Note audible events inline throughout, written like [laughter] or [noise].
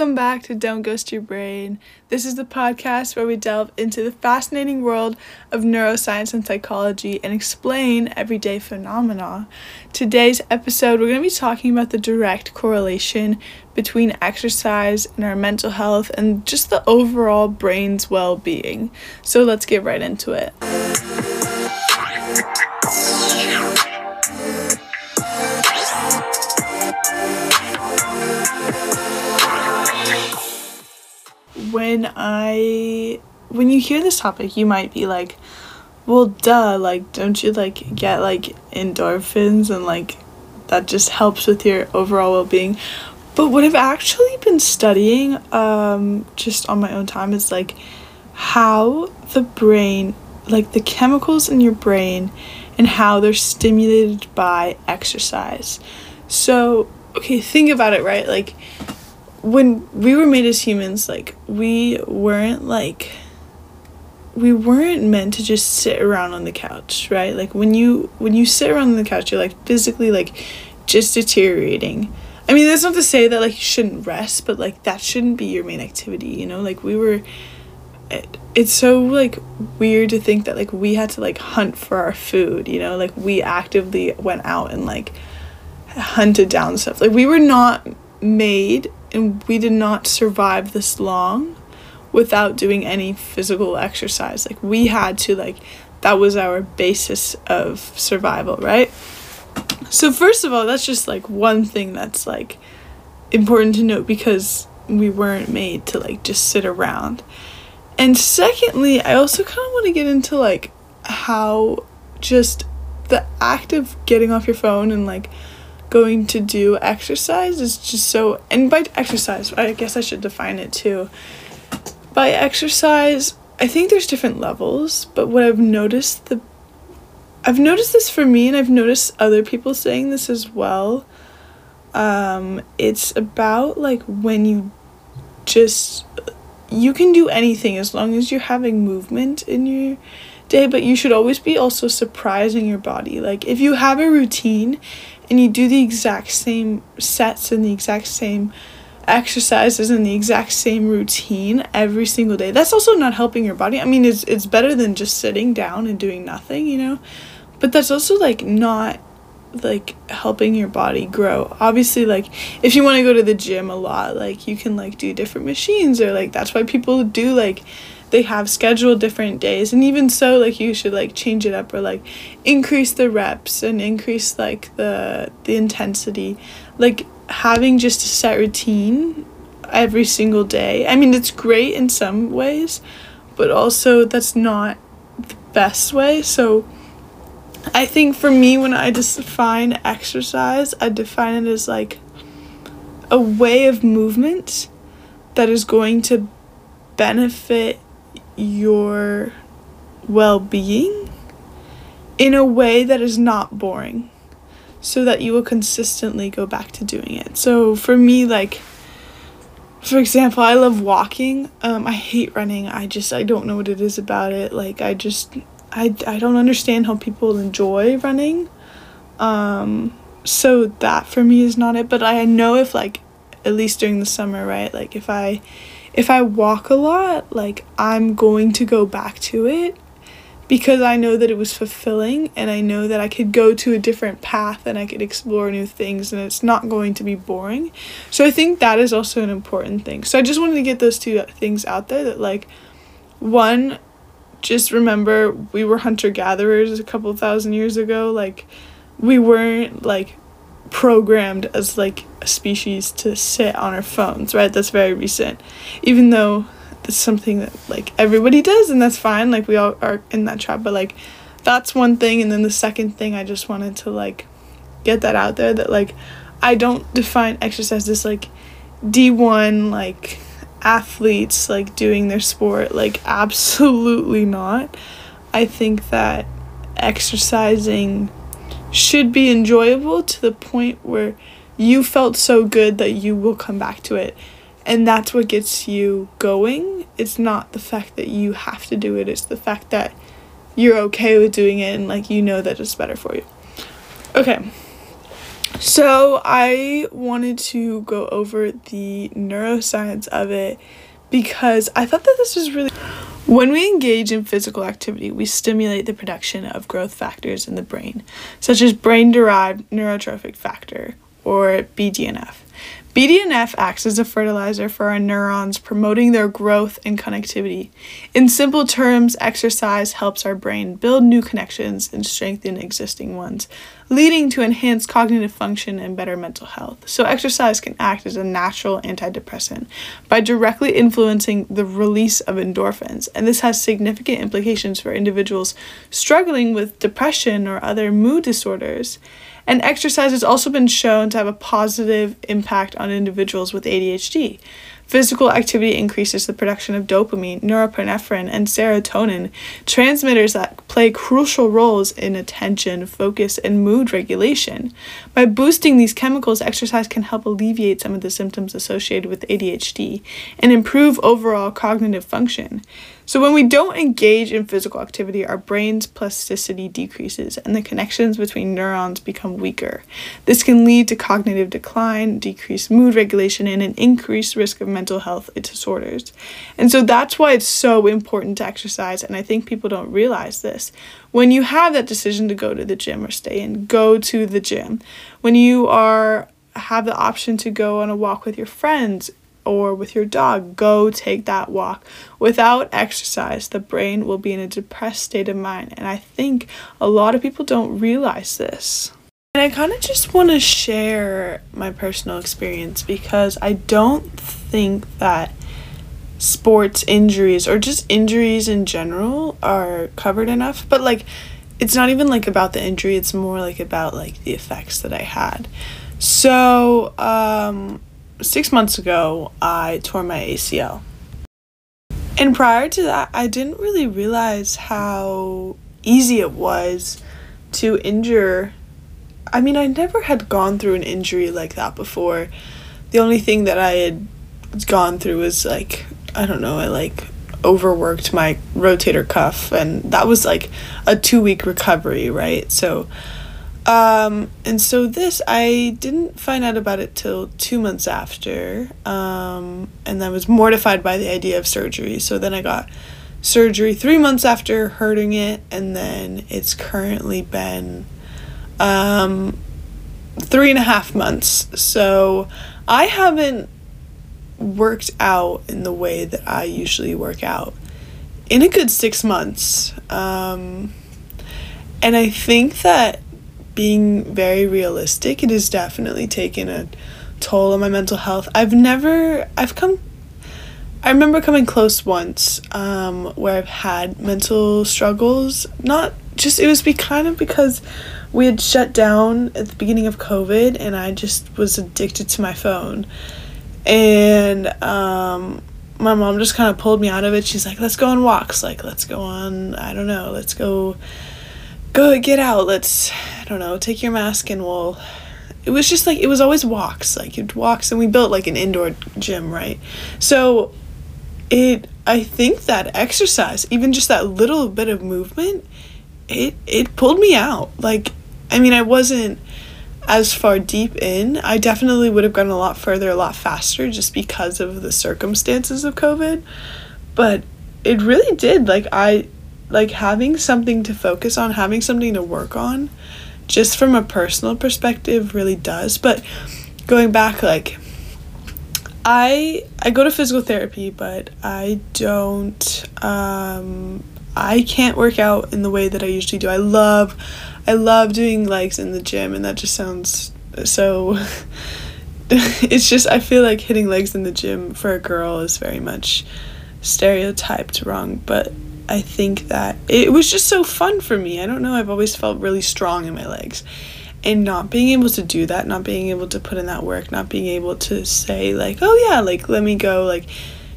Welcome back to Don't Ghost Your Brain. This is the podcast where we delve into the fascinating world of neuroscience and psychology and explain everyday phenomena. Today's episode, we're going to be talking about the direct correlation between exercise and our mental health and just the overall brain's well being. So let's get right into it. When I when you hear this topic, you might be like, "Well, duh, like don't you like get like endorphins and like that just helps with your overall well-being?" But what I've actually been studying um just on my own time is like how the brain like the chemicals in your brain and how they're stimulated by exercise. So, okay, think about it, right? Like when we were made as humans, like we weren't like we weren't meant to just sit around on the couch, right? Like when you when you sit around on the couch, you're like physically like just deteriorating. I mean, that's not to say that like you shouldn't rest, but like that shouldn't be your main activity, you know? Like we were it, it's so like weird to think that like we had to like hunt for our food, you know? Like we actively went out and like hunted down stuff. Like we were not made and we did not survive this long without doing any physical exercise. Like we had to like that was our basis of survival, right? So first of all, that's just like one thing that's like important to note because we weren't made to like just sit around. And secondly, I also kind of want to get into like how just the act of getting off your phone and like going to do exercise is just so and by exercise i guess i should define it too. By exercise i think there's different levels but what i've noticed the i've noticed this for me and i've noticed other people saying this as well. Um it's about like when you just you can do anything as long as you're having movement in your day but you should always be also surprising your body. Like if you have a routine and you do the exact same sets and the exact same exercises and the exact same routine every single day. That's also not helping your body. I mean it's it's better than just sitting down and doing nothing you know? But that's also like not like helping your body grow. Obviously like if you want to go to the gym a lot like you can like do different machines or like that's why people do like they have scheduled different days and even so like you should like change it up or like increase the reps and increase like the the intensity. Like having just a set routine every single day i mean it's great in some ways but also that's not the best way. So i think for me when i define exercise i define it as like a way of movement that is going to benefit your well being in a way that is not boring so that you will consistently go back to doing it. So for me, like, for example, I love walking. Um, I hate running. I just, I don't know what it is about it. Like, I just, I, I don't understand how people enjoy running. Um, so that for me is not it. But I know if, like, at least during the summer, right? Like, if I, if I walk a lot, like I'm going to go back to it because I know that it was fulfilling and I know that I could go to a different path and I could explore new things and it's not going to be boring. So I think that is also an important thing. So I just wanted to get those two things out there that like one just remember we were hunter gatherers a couple thousand years ago like we weren't like programmed as like a species to sit on our phones, right? That's very recent. Even though that's something that like everybody does and that's fine, like we all are in that trap, but like that's one thing and then the second thing I just wanted to like get that out there that like I don't define exercise as like D1 like athletes like doing their sport like absolutely not. I think that exercising should be enjoyable to the point where you felt so good that you will come back to it. And that's what gets you going. It's not the fact that you have to do it, it's the fact that you're okay with doing it and like you know that it's better for you. Okay. So, I wanted to go over the neuroscience of it because I thought that this was really. When we engage in physical activity, we stimulate the production of growth factors in the brain, such as brain derived neurotrophic factor, or BDNF. BDNF acts as a fertilizer for our neurons, promoting their growth and connectivity. In simple terms, exercise helps our brain build new connections and strengthen existing ones, leading to enhanced cognitive function and better mental health. So, exercise can act as a natural antidepressant by directly influencing the release of endorphins, and this has significant implications for individuals struggling with depression or other mood disorders. And exercise has also been shown to have a positive impact on individuals with ADHD. Physical activity increases the production of dopamine, norepinephrine, and serotonin, transmitters that play crucial roles in attention, focus, and mood regulation. By boosting these chemicals, exercise can help alleviate some of the symptoms associated with ADHD and improve overall cognitive function. So, when we don't engage in physical activity, our brain's plasticity decreases and the connections between neurons become weaker. This can lead to cognitive decline, decreased mood regulation, and an increased risk of mental health disorders. And so, that's why it's so important to exercise, and I think people don't realize this. When you have that decision to go to the gym or stay in, go to the gym. When you are have the option to go on a walk with your friends, or with your dog, go take that walk. Without exercise, the brain will be in a depressed state of mind. And I think a lot of people don't realize this. And I kind of just want to share my personal experience because I don't think that sports injuries or just injuries in general are covered enough. But like, it's not even like about the injury, it's more like about like the effects that I had. So, um, six months ago, I tore my ACL. And prior to that, I didn't really realize how easy it was to injure. I mean, I never had gone through an injury like that before. The only thing that I had gone through was like, I don't know, I like overworked my rotator cuff, and that was like a two week recovery, right? So, um, and so this, I didn't find out about it till two months after. Um, and I was mortified by the idea of surgery. So then I got surgery three months after hurting it, and then it's currently been um, three and a half months. So I haven't worked out in the way that I usually work out in a good six months. Um, and I think that being very realistic, it has definitely taken a toll on my mental health. I've never, I've come, I remember coming close once um, where I've had mental struggles. Not just, it was be kind of because we had shut down at the beginning of COVID and I just was addicted to my phone. And um, my mom just kind of pulled me out of it. She's like, let's go on walks. Like, let's go on, I don't know, let's go go get out let's don't know take your mask and we'll it was just like it was always walks like it walks and we built like an indoor gym right? So it i think that exercise even just that little bit of movement it it pulled me out. Like i mean i wasn't as far deep in. I definitely would have gone a lot further a lot faster just because of the circumstances of covid. But it really did. Like i like having something to focus on, having something to work on, just from a personal perspective really does. But going back like I I go to physical therapy, but I don't um I can't work out in the way that I usually do. I love I love doing legs in the gym and that just sounds so [laughs] it's just I feel like hitting legs in the gym for a girl is very much stereotyped wrong, but I think that it was just so fun for me. I don't know, I've always felt really strong in my legs. And not being able to do that, not being able to put in that work, not being able to say, like, oh yeah, like, let me go, like,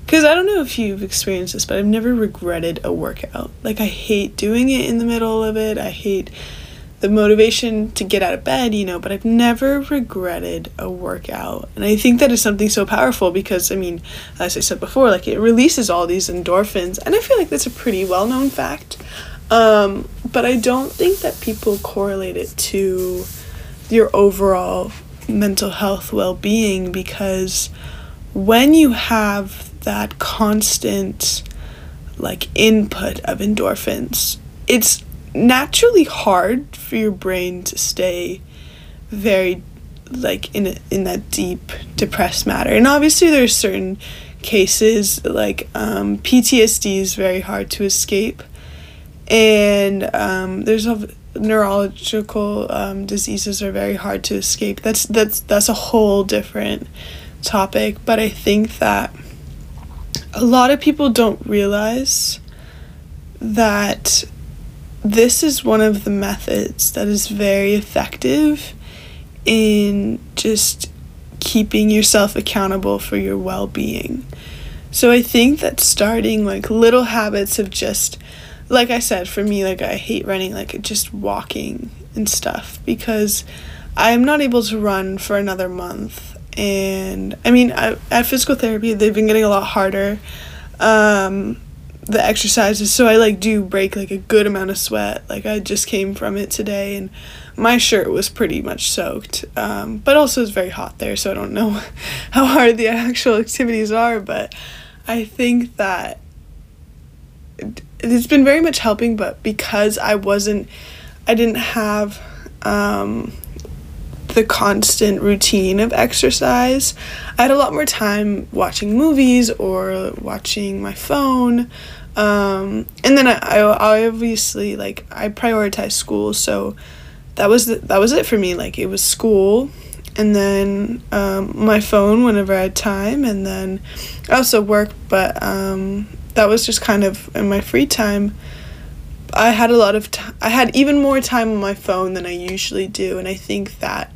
because I don't know if you've experienced this, but I've never regretted a workout. Like, I hate doing it in the middle of it. I hate the motivation to get out of bed, you know, but I've never regretted a workout. And I think that is something so powerful because, I mean, as I said before, like it releases all these endorphins. And I feel like that's a pretty well known fact. Um, but I don't think that people correlate it to your overall mental health well-being because when you have that constant like input of endorphins it's naturally hard for your brain to stay very like in a, in that deep depressed matter. And obviously there's certain cases like um, ptsd is very hard to escape. And um, there's a neurological um, diseases are very hard to escape. That's that's that's a whole different topic. But i think that a lot of people don't realize that this is one of the methods that is very effective in just keeping yourself accountable for your well being. So I think that starting like little habits of just, like I said, for me, like I hate running, like just walking and stuff because I'm not able to run for another month. And I mean, I, at physical therapy, they've been getting a lot harder. Um, the exercises so i like do break like a good amount of sweat. Like i just came from it today and my shirt was pretty much soaked um, but also it's very hot there so i don't know [laughs] how hard the actual activities are but i think that it's been very much helping but because i wasn't i didn't have um, the constant routine of exercise. I had a lot more time watching movies or watching my phone. Um, and then I, I, obviously like I prioritized school, so that was the, that was it for me. Like it was school, and then um, my phone whenever I had time, and then I also work. But um, that was just kind of in my free time. I had a lot of time. I had even more time on my phone than I usually do, and I think that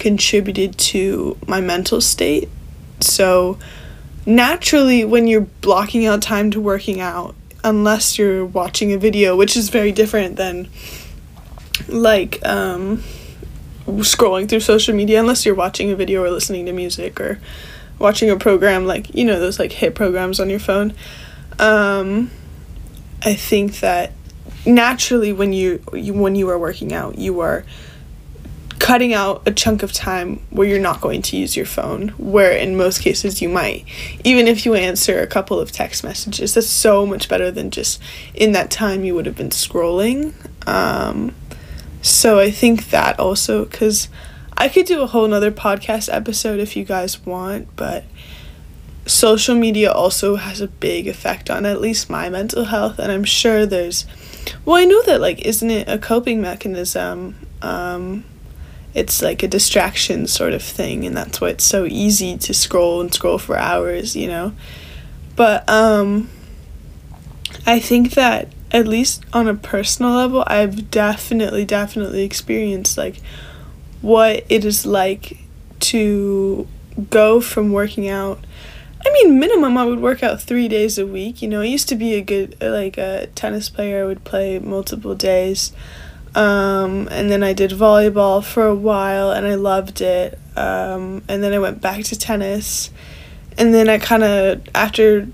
contributed to my mental state. So, naturally, when you're blocking out time to working out, unless you're watching a video, which is very different than like um, scrolling through social media, unless you're watching a video or listening to music or watching a program like, you know, those like hit programs on your phone. Um, I think that naturally when you, you when you are working out, you are cutting out a chunk of time where you're not going to use your phone, where in most cases you might. Even if you answer a couple of text messages, that's so much better than just in that time you would have been scrolling. Um, so I think that also, because I could do a whole nother podcast episode if you guys want, but social media also has a big effect on at least my mental health, and I'm sure there's. Well, I know that, like, isn't it a coping mechanism? Um, it's like a distraction sort of thing and that's why it's so easy to scroll and scroll for hours you know but um i think that at least on a personal level i've definitely definitely experienced like what it is like to go from working out I mean, minimum, I would work out three days a week. You know, I used to be a good, like, a tennis player. I would play multiple days. Um, and then I did volleyball for a while and I loved it. Um, and then I went back to tennis. And then I kind of, after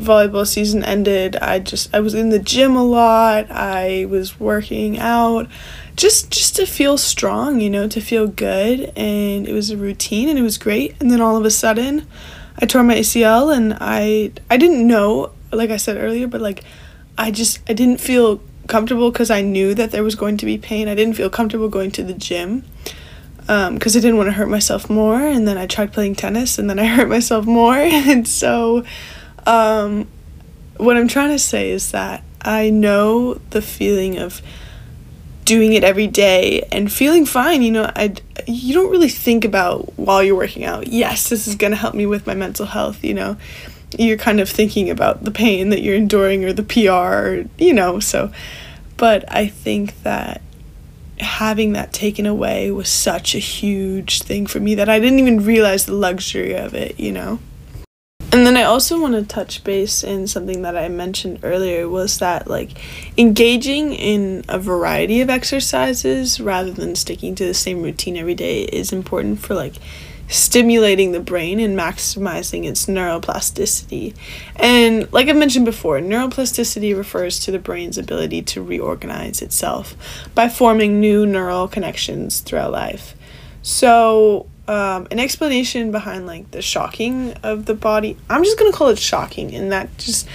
volleyball season ended, I just, I was in the gym a lot. I was working out just, just to feel strong, you know, to feel good. And it was a routine and it was great. And then all of a sudden, I tore my ACL and I, I didn't know, like I said earlier, but like, I just, I didn't feel comfortable because I knew that there was going to be pain. I didn't feel comfortable going to the gym because um, I didn't want to hurt myself more. And then I tried playing tennis and then I [laughs] hurt myself more. [laughs] and so, um, what I'm trying to say is that I know the feeling of doing it every day and feeling fine. You know, I you don't really think about while you're working out. Yes, this is gonna help me with my mental health. You know, you're kind of thinking about the pain that you're enduring or the PR, or, you know, so. But I think that having that taken away was such a huge thing for me that I didn't even realize the luxury of it, you know? And then I also want to touch base in something that I mentioned earlier was that like engaging in a variety of exercises rather than sticking to the same routine every day is important for like stimulating the brain and maximizing its neuroplasticity. And like I mentioned before, neuroplasticity refers to the brain's ability to reorganize itself by forming new neural connections throughout life. So, um, an explanation behind like the shocking of the body. I'm just gonna call it shocking, and that just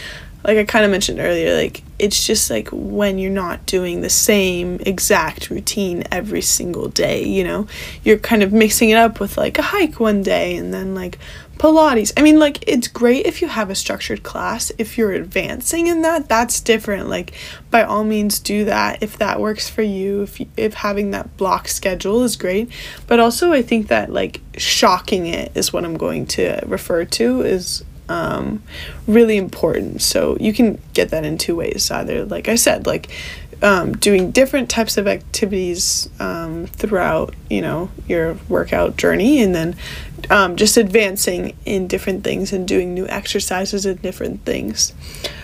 like I kind of mentioned earlier, like it's just like when you're not doing the same exact routine every single day, you know, you're kind of mixing it up with like a hike one day and then like Pilates. I mean, like, it's great if you have a structured class. If you're advancing in that, that's different. Like, by all means, do that if that works for you. If, you, if having that block schedule is great. But also, I think that, like, shocking it is what I'm going to refer to, is um, really important. So you can get that in two ways. Either, like I said, like um, doing different types of activities um, throughout, you know, your workout journey, and then um, just advancing in different things and doing new exercises and different things.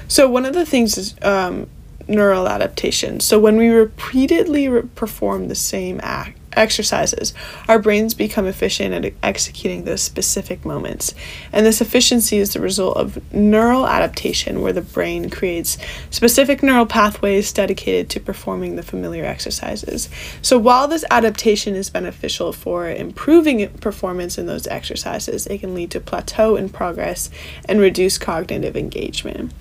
So one of the things is um, neural adaptation. So when we repeatedly re- perform the same act exercises, our brains become efficient at executing those specific moments. And this efficiency is the result of neural adaptation, where the brain creates specific neural pathways dedicated to performing the familiar exercises. So while this adaptation is beneficial for improving performance in those exercises, it can lead to plateau in progress and reduce cognitive engagement.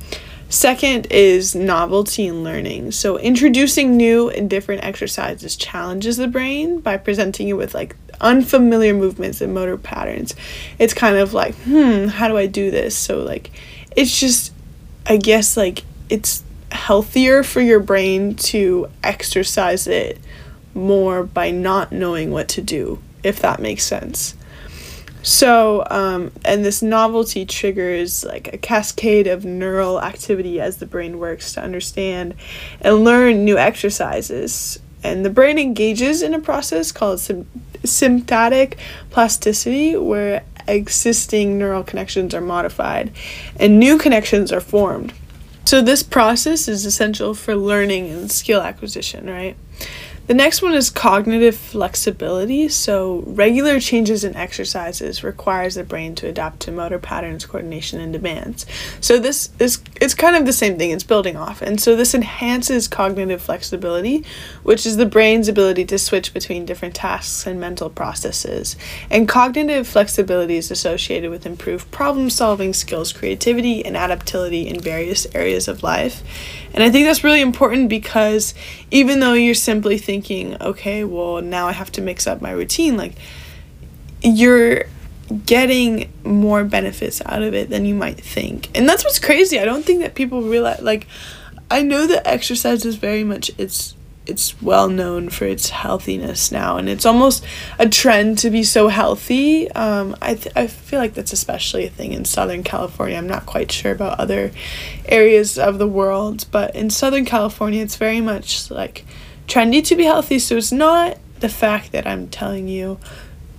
Second is novelty and learning. So, introducing new and different exercises challenges the brain by presenting you with like unfamiliar movements and motor patterns. It's kind of like, hmm, how do I do this? So, like, it's just, I guess, like, it's healthier for your brain to exercise it more by not knowing what to do, if that makes sense. So, um, and this novelty triggers like a cascade of neural activity as the brain works to understand and learn new exercises. And the brain engages in a process called synaptic plasticity, where existing neural connections are modified and new connections are formed. So, this process is essential for learning and skill acquisition, right? The next one is cognitive flexibility. So, regular changes in exercises requires the brain to adapt to motor patterns, coordination, and demands. So, this is it's kind of the same thing. It's building off, and so this enhances cognitive flexibility, which is the brain's ability to switch between different tasks and mental processes. And cognitive flexibility is associated with improved problem-solving skills, creativity, and adaptability in various areas of life. And I think that's really important because even though you're simply thinking, okay, well, now I have to mix up my routine, like you're getting more benefits out of it than you might think. And that's what's crazy. I don't think that people realize like I know that exercise is very much it's it's well known for its healthiness now and it's almost a trend to be so healthy um, I, th- I feel like that's especially a thing in southern california i'm not quite sure about other areas of the world but in southern california it's very much like trendy to be healthy so it's not the fact that i'm telling you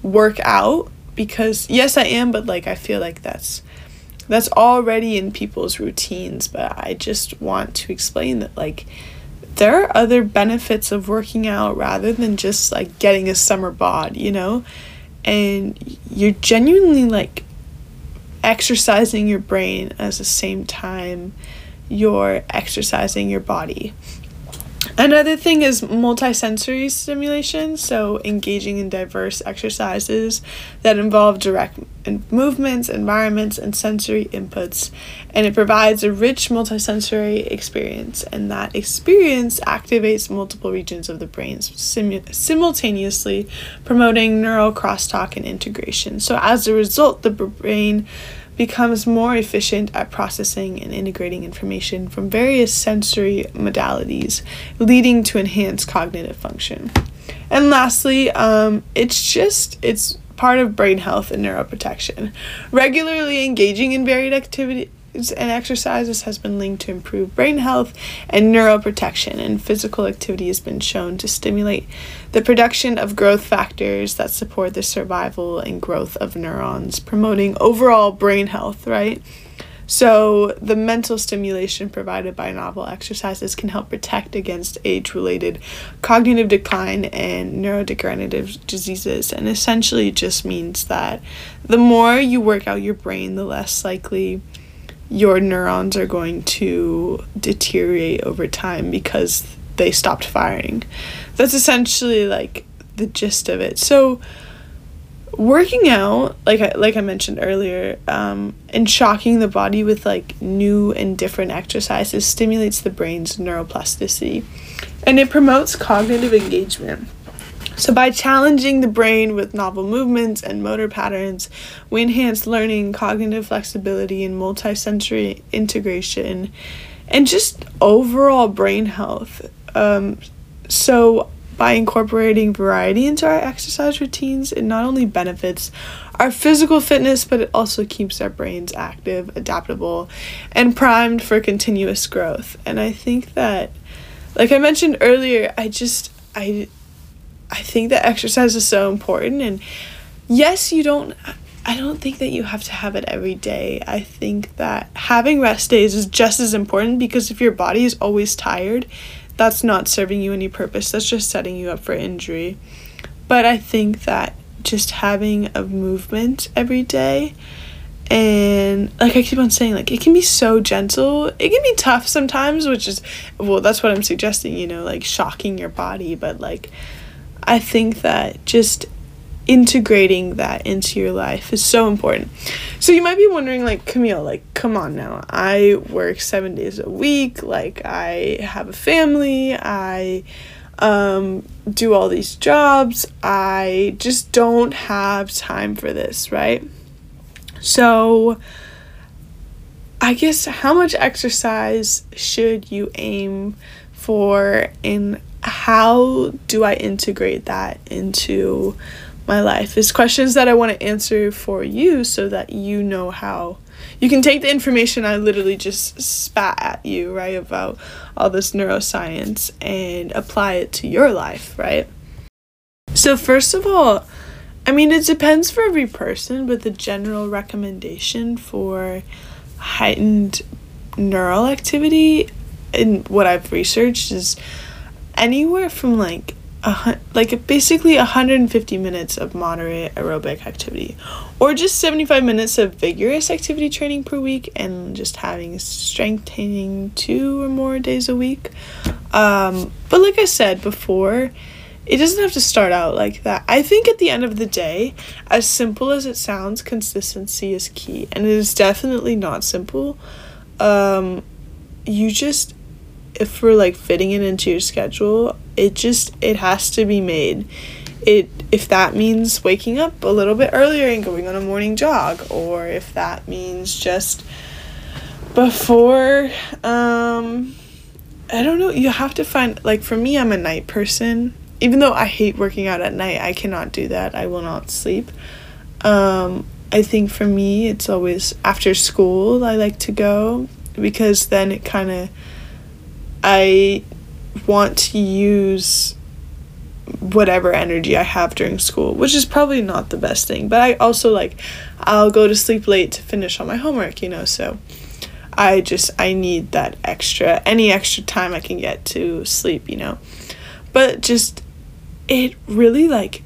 work out because yes i am but like i feel like that's that's already in people's routines but i just want to explain that like there are other benefits of working out rather than just like getting a summer bod, you know? And you're genuinely like exercising your brain at the same time you're exercising your body. Another thing is multisensory stimulation, so engaging in diverse exercises that involve direct movements, environments, and sensory inputs. And it provides a rich multisensory experience, and that experience activates multiple regions of the brain simu- simultaneously, promoting neural crosstalk and integration. So, as a result, the brain becomes more efficient at processing and integrating information from various sensory modalities, leading to enhanced cognitive function. And lastly, um, it's just it's part of brain health and neuroprotection. Regularly engaging in varied activity and exercises has been linked to improve brain health and neuroprotection, and physical activity has been shown to stimulate the production of growth factors that support the survival and growth of neurons, promoting overall brain health, right? So, the mental stimulation provided by novel exercises can help protect against age related cognitive decline and neurodegenerative diseases, and essentially it just means that the more you work out your brain, the less likely your neurons are going to deteriorate over time because they stopped firing. That's essentially like the gist of it. So, working out like I, like I mentioned earlier um, and shocking the body with like new and different exercises stimulates the brain's neuroplasticity. And it promotes cognitive engagement. So by challenging the brain with novel movements and motor patterns we enhance learning cognitive flexibility and multisensory integration and just overall brain health. Um, so by incorporating variety into our exercise routines, it not only benefits our physical fitness, but it also keeps our brains active, adaptable, and primed for continuous growth. And I think that, like I mentioned earlier, I just, I, I think that exercise is so important. And yes, you don't, I don't think that you have to have it every day. I think that having rest days is just as important because if your body is always tired, that's not serving you any purpose. That's just setting you up for injury. But I think that just having a movement every day and like I keep on saying like it can be so gentle. It can be tough sometimes, which is well that's what I'm suggesting, you know, like shocking your body, but like I think that just integrating that into your life is so important. So you might be wondering like Camille, like come on now. I work 7 days a week, like I have a family, I um do all these jobs. I just don't have time for this, right? So I guess how much exercise should you aim for and how do I integrate that into my life is questions that I want to answer for you so that you know how you can take the information I literally just spat at you, right, about all this neuroscience and apply it to your life, right? So, first of all, I mean, it depends for every person, but the general recommendation for heightened neural activity and what I've researched is anywhere from like a, like basically 150 minutes of moderate aerobic activity or just 75 minutes of vigorous activity training per week and just having strength training two or more days a week. Um, but like i said before it doesn't have to start out like that. I think at the end of the day as simple as it sounds consistency is key and it is definitely not simple. Um, you just if we're like fitting it into your schedule, it just it has to be made. It if that means waking up a little bit earlier and going on a morning jog or if that means just before um I don't know, you have to find like for me I'm a night person. Even though I hate working out at night, I cannot do that. I will not sleep. Um I think for me it's always after school I like to go because then it kind of I want to use whatever energy I have during school, which is probably not the best thing. But I also like I'll go to sleep late to finish all my homework, you know, so I just I need that extra any extra time I can get to sleep, you know. But just it really like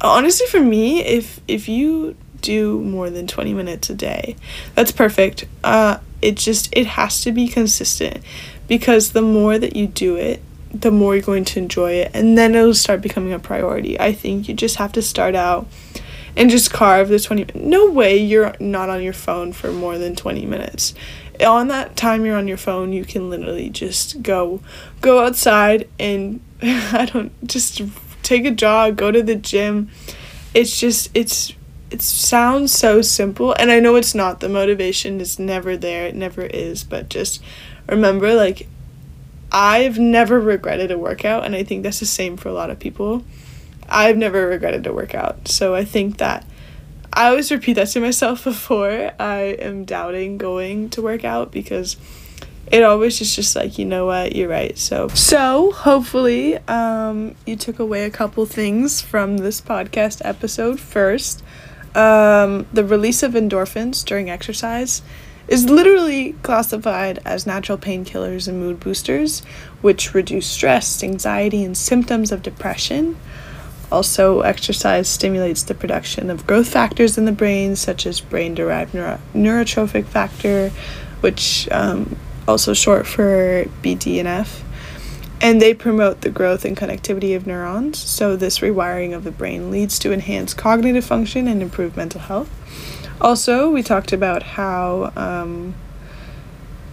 honestly for me if if you do more than 20 minutes a day, that's perfect. Uh it just it has to be consistent because the more that you do it, the more you're going to enjoy it and then it'll start becoming a priority. I think you just have to start out and just carve the 20 no way you're not on your phone for more than 20 minutes. On that time you're on your phone you can literally just go go outside and [laughs] i don't just take a jog go to the gym. It's just it's it sounds so simple and i know it's not. The motivation is never there it never is but just remember like I've never regretted a workout and I think that's the same for a lot of people. I've never regretted a workout. So I think that I always repeat that to myself [laughs] before I am doubting going to work out because it always is just like you know what you're right so so hopefully um, you took away a couple things from this podcast episode first um, the release of endorphins during exercise is literally classified as natural painkillers and mood boosters, which reduce stress, anxiety, and symptoms of depression. Also, exercise stimulates the production of growth factors in the brain, such as brain derived neuro- neurotrophic factor, which um, also short for BDNF. And they promote the growth and connectivity of neurons. So, this rewiring of the brain leads to enhanced cognitive function and improved mental health. Also, we talked about how um,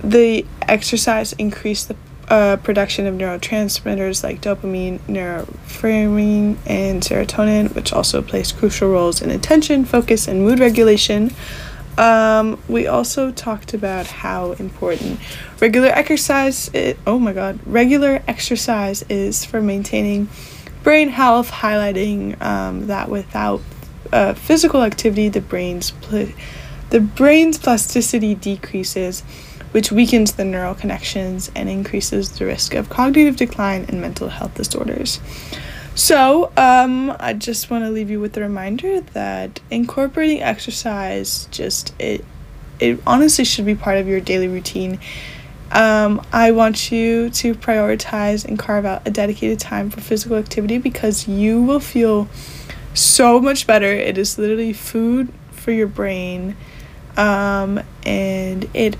the exercise increased the uh, production of neurotransmitters like dopamine, norepinephrine, and serotonin, which also plays crucial roles in attention, focus, and mood regulation. Um, we also talked about how important regular exercise. Is, oh my God, regular exercise is for maintaining brain health, highlighting um, that without uh, physical activity, the brain's pl- the brain's plasticity decreases which weakens the neural connections and increases the risk of cognitive decline and mental health disorders. So, um, I just want to leave you with the reminder that incorporating exercise just it it honestly should be part of your daily routine. Um, I want you to prioritize and carve out a dedicated time for physical activity because you will feel so much better. It is literally food for your brain, um, and it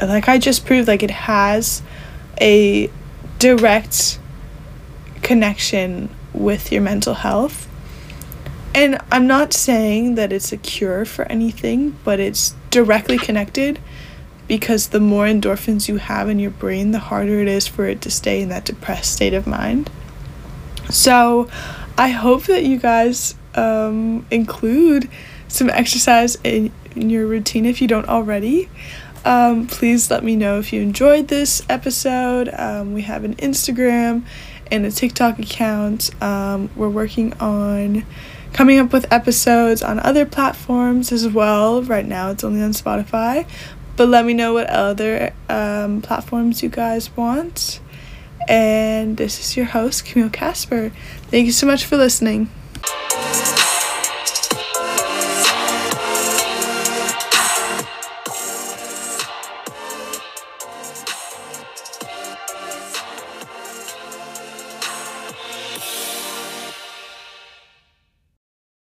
like I just proved like it has a direct connection with your mental health. And I'm not saying that it's a cure for anything, but it's directly connected because the more endorphins you have in your brain, the harder it is for it to stay in that depressed state of mind. So, I hope that you guys um, include some exercise in, in your routine if you don't already. Um, please let me know if you enjoyed this episode. Um, we have an Instagram and a TikTok account. Um, we're working on coming up with episodes on other platforms as well. Right now, it's only on Spotify. But let me know what other um, platforms you guys want. And this is your host, Camille Casper. Thank you so much for listening.